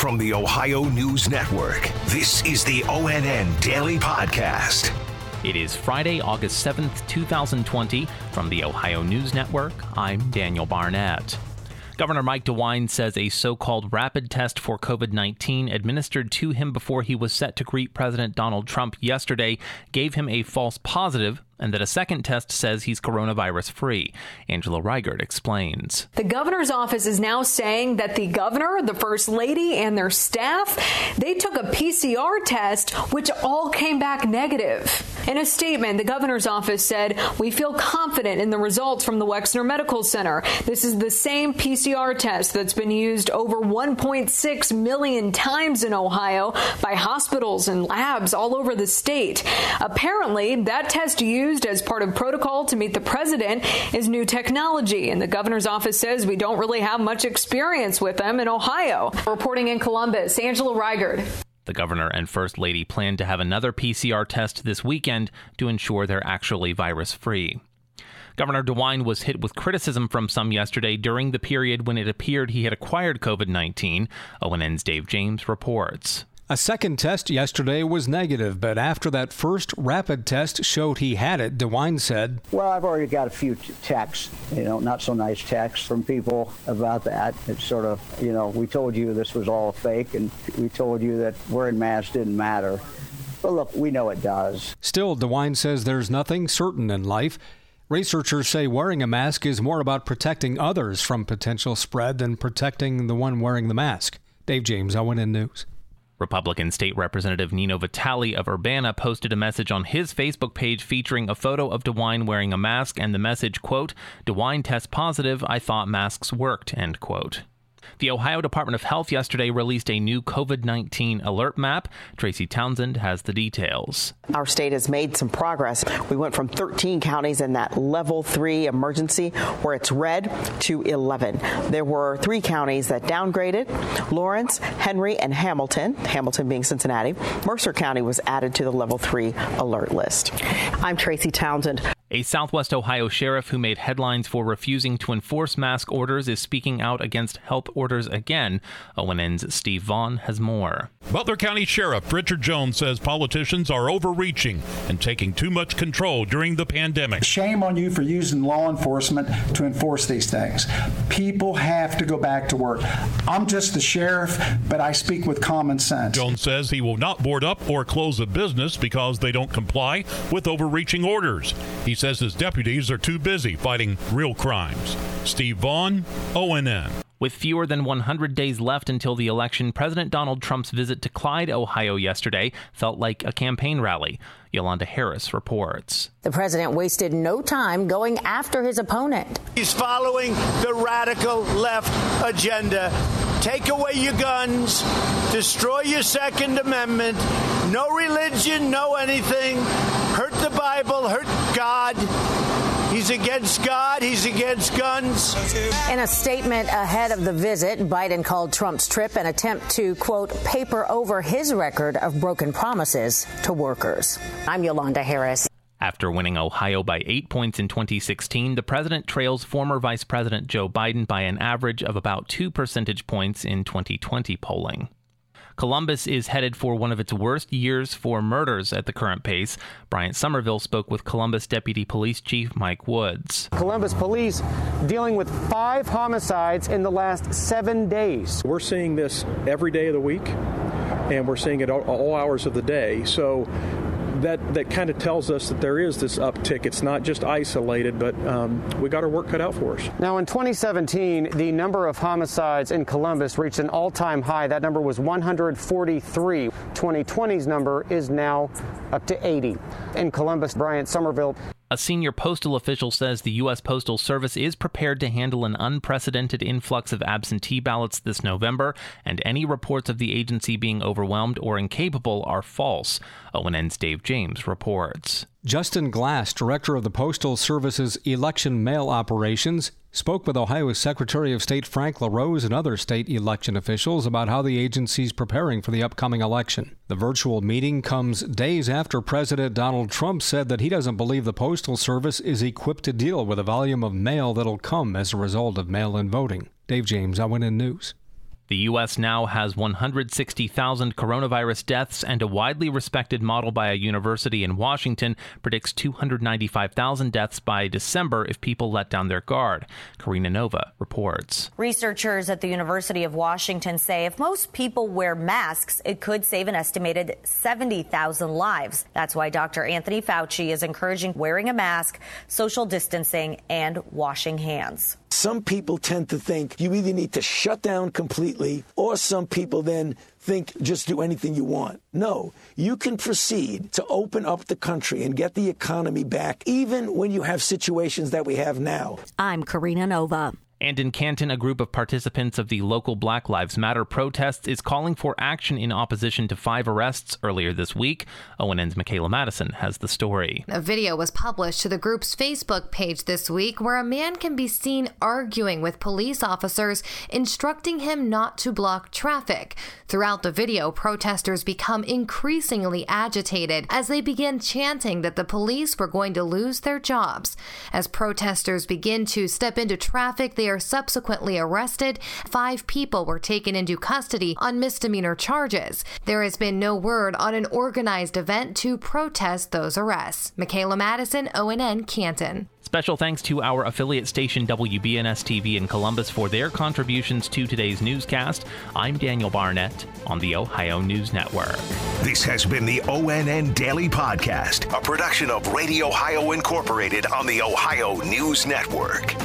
From the Ohio News Network, this is the ONN Daily Podcast. It is Friday, August 7th, 2020. From the Ohio News Network, I'm Daniel Barnett. Governor Mike DeWine says a so called rapid test for COVID 19 administered to him before he was set to greet President Donald Trump yesterday gave him a false positive and that a second test says he's coronavirus free. Angela Reigert explains. The governor's office is now saying that the governor, the first lady, and their staff, they took a PCR test which all came back negative. In a statement, the governor's office said, "We feel confident in the results from the Wexner Medical Center. This is the same PCR test that's been used over 1.6 million times in Ohio by hospitals and labs all over the state. Apparently, that test used as part of protocol to meet the president is new technology. And the governor's office says we don't really have much experience with them in Ohio. Reporting in Columbus, Angela Reigert. The governor and first lady plan to have another PCR test this weekend to ensure they're actually virus free. Governor DeWine was hit with criticism from some yesterday during the period when it appeared he had acquired COVID 19. ONN's Dave James reports. A second test yesterday was negative, but after that first rapid test showed he had it, DeWine said, Well, I've already got a few t- texts, you know, not so nice texts from people about that. It's sort of, you know, we told you this was all fake, and we told you that wearing masks didn't matter. But look, we know it does. Still, DeWine says there's nothing certain in life. Researchers say wearing a mask is more about protecting others from potential spread than protecting the one wearing the mask. Dave James, ONN News. Republican State Representative Nino Vitale of Urbana posted a message on his Facebook page featuring a photo of DeWine wearing a mask and the message, quote, DeWine test positive, I thought masks worked, end quote. The Ohio Department of Health yesterday released a new COVID 19 alert map. Tracy Townsend has the details. Our state has made some progress. We went from 13 counties in that level three emergency where it's red to 11. There were three counties that downgraded Lawrence, Henry, and Hamilton, Hamilton being Cincinnati. Mercer County was added to the level three alert list. I'm Tracy Townsend. A Southwest Ohio sheriff who made headlines for refusing to enforce mask orders is speaking out against health orders again. ONN's Steve Vaughn has more. Butler County Sheriff Richard Jones says politicians are overreaching and taking too much control during the pandemic. Shame on you for using law enforcement to enforce these things. People have to go back to work. I'm just the sheriff, but I speak with common sense. Jones says he will not board up or close a business because they don't comply with overreaching orders. He says his deputies are too busy fighting real crimes. Steve Vaughn, ONN. With fewer than 100 days left until the election, President Donald Trump's visit to Clyde, Ohio yesterday felt like a campaign rally. Yolanda Harris reports. The president wasted no time going after his opponent. He's following the radical left agenda. Take away your guns, destroy your Second Amendment, no religion, no anything, hurt the Bible, hurt God. He's against God. He's against guns. In a statement ahead of the visit, Biden called Trump's trip an attempt to, quote, paper over his record of broken promises to workers. I'm Yolanda Harris. After winning Ohio by eight points in 2016, the president trails former Vice President Joe Biden by an average of about two percentage points in 2020 polling. Columbus is headed for one of its worst years for murders at the current pace. Bryant Somerville spoke with Columbus Deputy Police Chief Mike Woods. Columbus police dealing with five homicides in the last seven days. We're seeing this every day of the week, and we're seeing it all, all hours of the day. So that that kind of tells us that there is this uptick. It's not just isolated, but um, we got our work cut out for us. Now, in 2017, the number of homicides in Columbus reached an all-time high. That number was 143. 2020's number is now up to 80. In Columbus, Bryant Somerville. A senior postal official says the U.S. Postal Service is prepared to handle an unprecedented influx of absentee ballots this November, and any reports of the agency being overwhelmed or incapable are false. ONN's Dave James reports. Justin Glass, director of the Postal Service's election mail operations, spoke with Ohio's Secretary of State Frank LaRose and other state election officials about how the agency's preparing for the upcoming election. The virtual meeting comes days after President Donald Trump said that he doesn't believe the Postal Service is equipped to deal with the volume of mail that'll come as a result of mail in voting. Dave James, ONN News. The U.S. now has 160,000 coronavirus deaths, and a widely respected model by a university in Washington predicts 295,000 deaths by December if people let down their guard. Karina Nova reports. Researchers at the University of Washington say if most people wear masks, it could save an estimated 70,000 lives. That's why Dr. Anthony Fauci is encouraging wearing a mask, social distancing, and washing hands. Some people tend to think you either need to shut down completely, or some people then think just do anything you want. No, you can proceed to open up the country and get the economy back, even when you have situations that we have now. I'm Karina Nova. And in Canton, a group of participants of the local Black Lives Matter protests is calling for action in opposition to five arrests earlier this week. ONN's Michaela Madison has the story. A video was published to the group's Facebook page this week where a man can be seen arguing with police officers, instructing him not to block traffic. Throughout the video, protesters become increasingly agitated as they begin chanting that the police were going to lose their jobs. As protesters begin to step into traffic, they are subsequently arrested. Five people were taken into custody on misdemeanor charges. There has been no word on an organized event to protest those arrests. Michaela Madison, ONN, Canton. Special thanks to our affiliate station WBNS TV in Columbus for their contributions to today's newscast. I'm Daniel Barnett on the Ohio News Network. This has been the ONN Daily Podcast, a production of Radio Ohio Incorporated on the Ohio News Network.